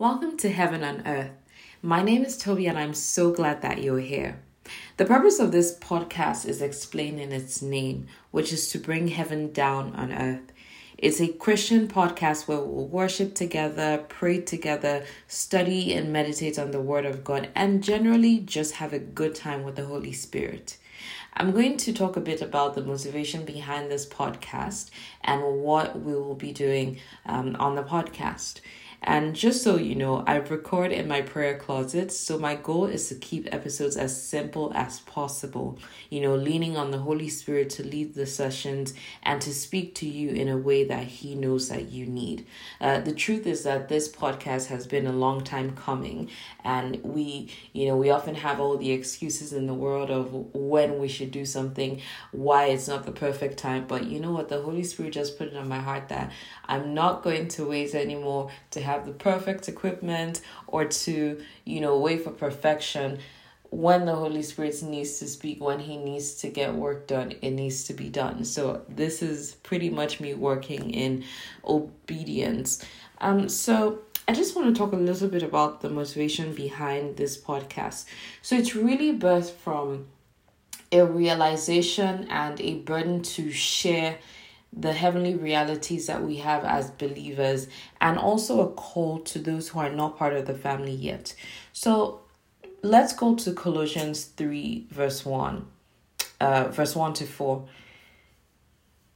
Welcome to Heaven on Earth. My name is Toby, and I'm so glad that you're here. The purpose of this podcast is explained in its name, which is to bring heaven down on earth. It's a Christian podcast where we'll worship together, pray together, study and meditate on the Word of God, and generally just have a good time with the Holy Spirit. I'm going to talk a bit about the motivation behind this podcast and what we will be doing um, on the podcast. And just so you know, I record in my prayer closet, so my goal is to keep episodes as simple as possible. You know, leaning on the Holy Spirit to lead the sessions and to speak to you in a way that He knows that you need. Uh, the truth is that this podcast has been a long time coming, and we, you know, we often have all the excuses in the world of when we should do something, why it's not the perfect time. But you know what? The Holy Spirit just put it on my heart that I'm not going to wait anymore to have the perfect equipment or to, you know, wait for perfection. When the Holy Spirit needs to speak, when He needs to get work done, it needs to be done. So, this is pretty much me working in obedience. Um, so I just want to talk a little bit about the motivation behind this podcast. So it's really birthed from a realization and a burden to share the heavenly realities that we have as believers, and also a call to those who are not part of the family yet. So let's go to Colossians 3, verse 1, uh, verse 1 to 4.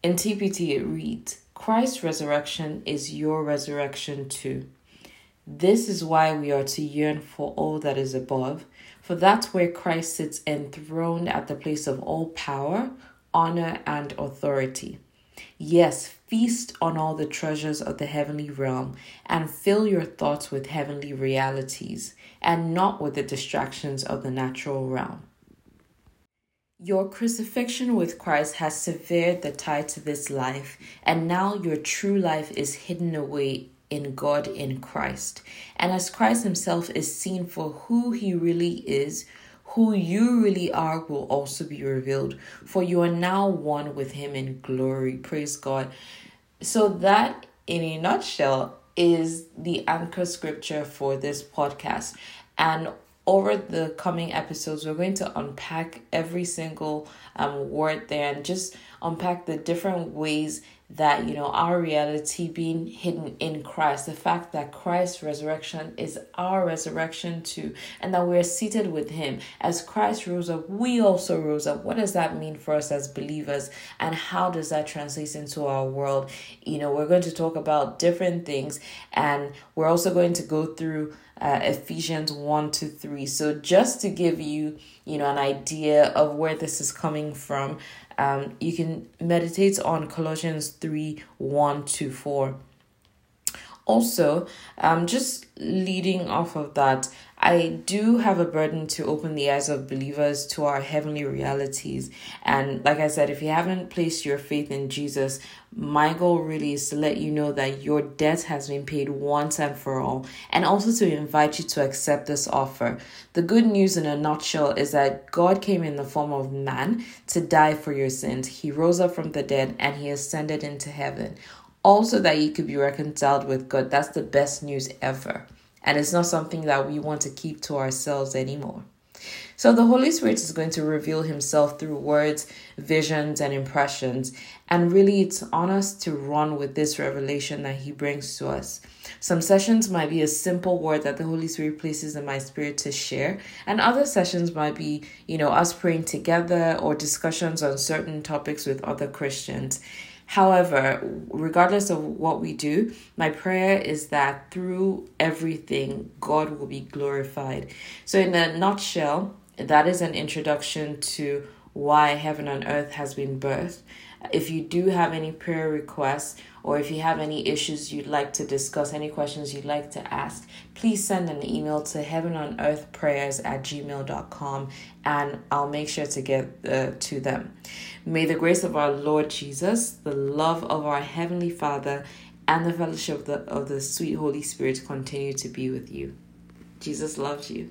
In TPT, it reads Christ's resurrection is your resurrection too. This is why we are to yearn for all that is above, for that's where Christ sits enthroned at the place of all power, honor, and authority. Yes, feast on all the treasures of the heavenly realm and fill your thoughts with heavenly realities and not with the distractions of the natural realm. Your crucifixion with Christ has severed the tie to this life, and now your true life is hidden away in God in Christ. And as Christ Himself is seen for who He really is, who you really are will also be revealed, for you are now one with Him in glory. Praise God. So, that in a nutshell is the anchor scripture for this podcast. And over the coming episodes, we're going to unpack every single um, word there and just unpack the different ways that you know our reality being hidden in Christ, the fact that Christ's resurrection is our resurrection too, and that we're seated with Him. As Christ rose up, we also rose up. What does that mean for us as believers, and how does that translate into our world? You know, we're going to talk about different things, and we're also going to go through uh, Ephesians 1 to 3. So, just to give you, you know, an idea of where this is coming from, um, you can meditate on Colossians 3 1 to 4. Also, um, just leading off of that, I do have a burden to open the eyes of believers to our heavenly realities. And like I said, if you haven't placed your faith in Jesus, my goal really is to let you know that your debt has been paid once and for all, and also to invite you to accept this offer. The good news in a nutshell is that God came in the form of man to die for your sins. He rose up from the dead and he ascended into heaven also that you could be reconciled with God. That's the best news ever. And it's not something that we want to keep to ourselves anymore. So the Holy Spirit is going to reveal himself through words, visions, and impressions. And really, it's on us to run with this revelation that he brings to us. Some sessions might be a simple word that the Holy Spirit places in my spirit to share, and other sessions might be, you know, us praying together or discussions on certain topics with other Christians. However, regardless of what we do, my prayer is that through everything, God will be glorified. So, in a nutshell, that is an introduction to why heaven on earth has been birthed. If you do have any prayer requests or if you have any issues you'd like to discuss, any questions you'd like to ask, please send an email to heaven on earth prayers at gmail.com and I'll make sure to get uh, to them. May the grace of our Lord Jesus, the love of our Heavenly Father, and the fellowship of the, of the sweet Holy Spirit continue to be with you. Jesus loves you.